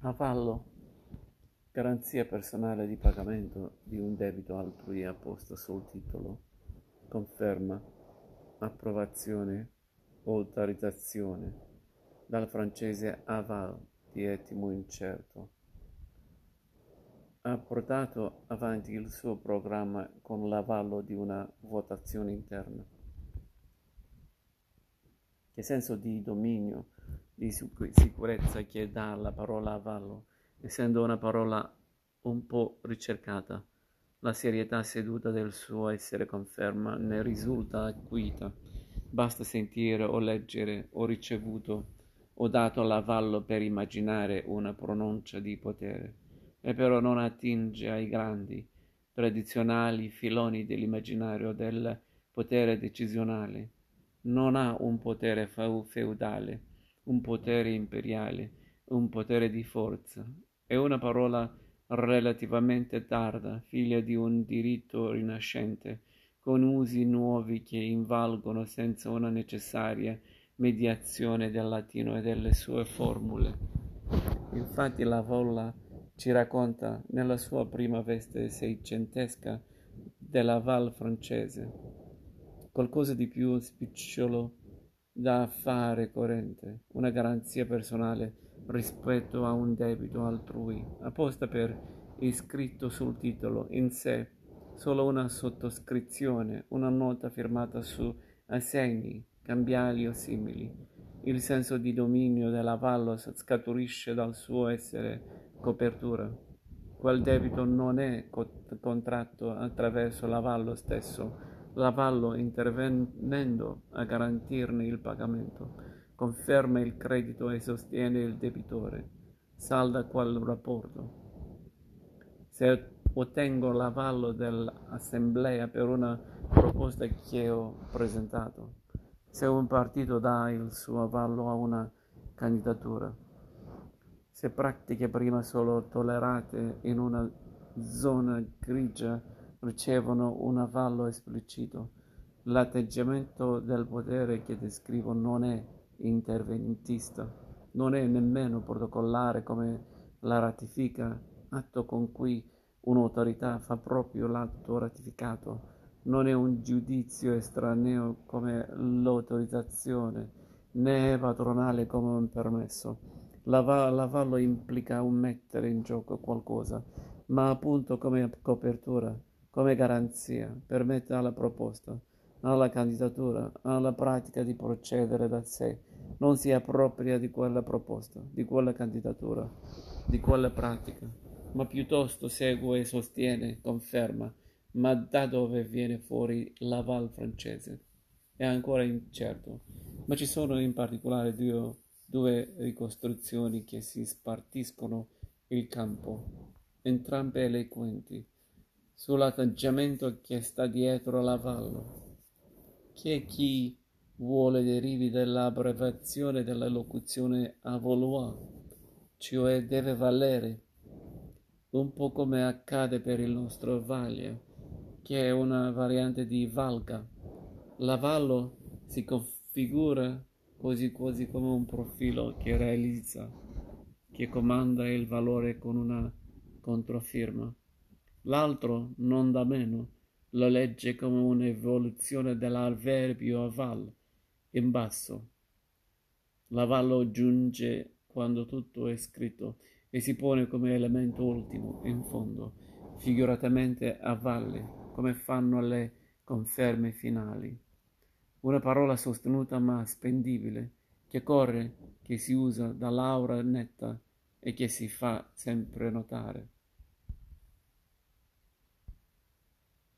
Avallo, garanzia personale di pagamento di un debito altrui apposta sul titolo, conferma, approvazione o autorizzazione, dal francese aval di etimo incerto. Ha portato avanti il suo programma con l'avallo di una votazione interna. Che senso di dominio di sicurezza che dà la parola avallo, essendo una parola un po' ricercata. La serietà seduta del suo essere conferma ne risulta acuita. Basta sentire o leggere o ricevuto o dato l'avallo per immaginare una pronuncia di potere, e però non attinge ai grandi, tradizionali filoni dell'immaginario del potere decisionale. Non ha un potere feudale un potere imperiale, un potere di forza. È una parola relativamente tarda, figlia di un diritto rinascente, con usi nuovi che invalgono senza una necessaria mediazione del latino e delle sue formule. Infatti la Volla ci racconta nella sua prima veste seicentesca della Val francese qualcosa di più spicciolo da affare corrente, una garanzia personale rispetto a un debito altrui, apposta per iscritto sul titolo in sé, solo una sottoscrizione, una nota firmata su assegni, cambiali o simili. Il senso di dominio dell'avallo scaturisce dal suo essere copertura. Quel debito non è contratto attraverso l'avallo stesso, L'avallo, intervenendo a garantirne il pagamento, conferma il credito e sostiene il debitore, salda quel rapporto. Se ottengo l'avallo dell'assemblea per una proposta che ho presentato, se un partito dà il suo avallo a una candidatura, se pratiche prima solo tollerate in una zona grigia ricevono un avallo esplicito. L'atteggiamento del potere che descrivo non è interventista, non è nemmeno protocollare come la ratifica, atto con cui un'autorità fa proprio l'atto ratificato, non è un giudizio estraneo come l'autorizzazione, né è patronale come un permesso. L'avallo implica un mettere in gioco qualcosa, ma appunto come copertura come garanzia, permette alla proposta, alla candidatura, alla pratica di procedere da sé, non si appropria di quella proposta, di quella candidatura, di quella pratica, ma piuttosto segue e sostiene, conferma, ma da dove viene fuori l'aval francese è ancora incerto, ma ci sono in particolare due, due ricostruzioni che si spartiscono il campo, entrambe eloquenti sull'atteggiamento che sta dietro l'avallo, che chi vuole derivi dall'abbreviazione della locuzione avoloir, cioè deve valere, un po' come accade per il nostro vaglia, che è una variante di valga. L'avallo si configura quasi quasi come un profilo che realizza, che comanda il valore con una controfirma. L'altro, non da meno, lo legge come un'evoluzione dell'avverbio aval, in basso. L'avallo giunge quando tutto è scritto e si pone come elemento ultimo, in fondo, figuratamente a valle, come fanno le conferme finali. Una parola sostenuta ma spendibile, che corre, che si usa dall'aura netta e che si fa sempre notare.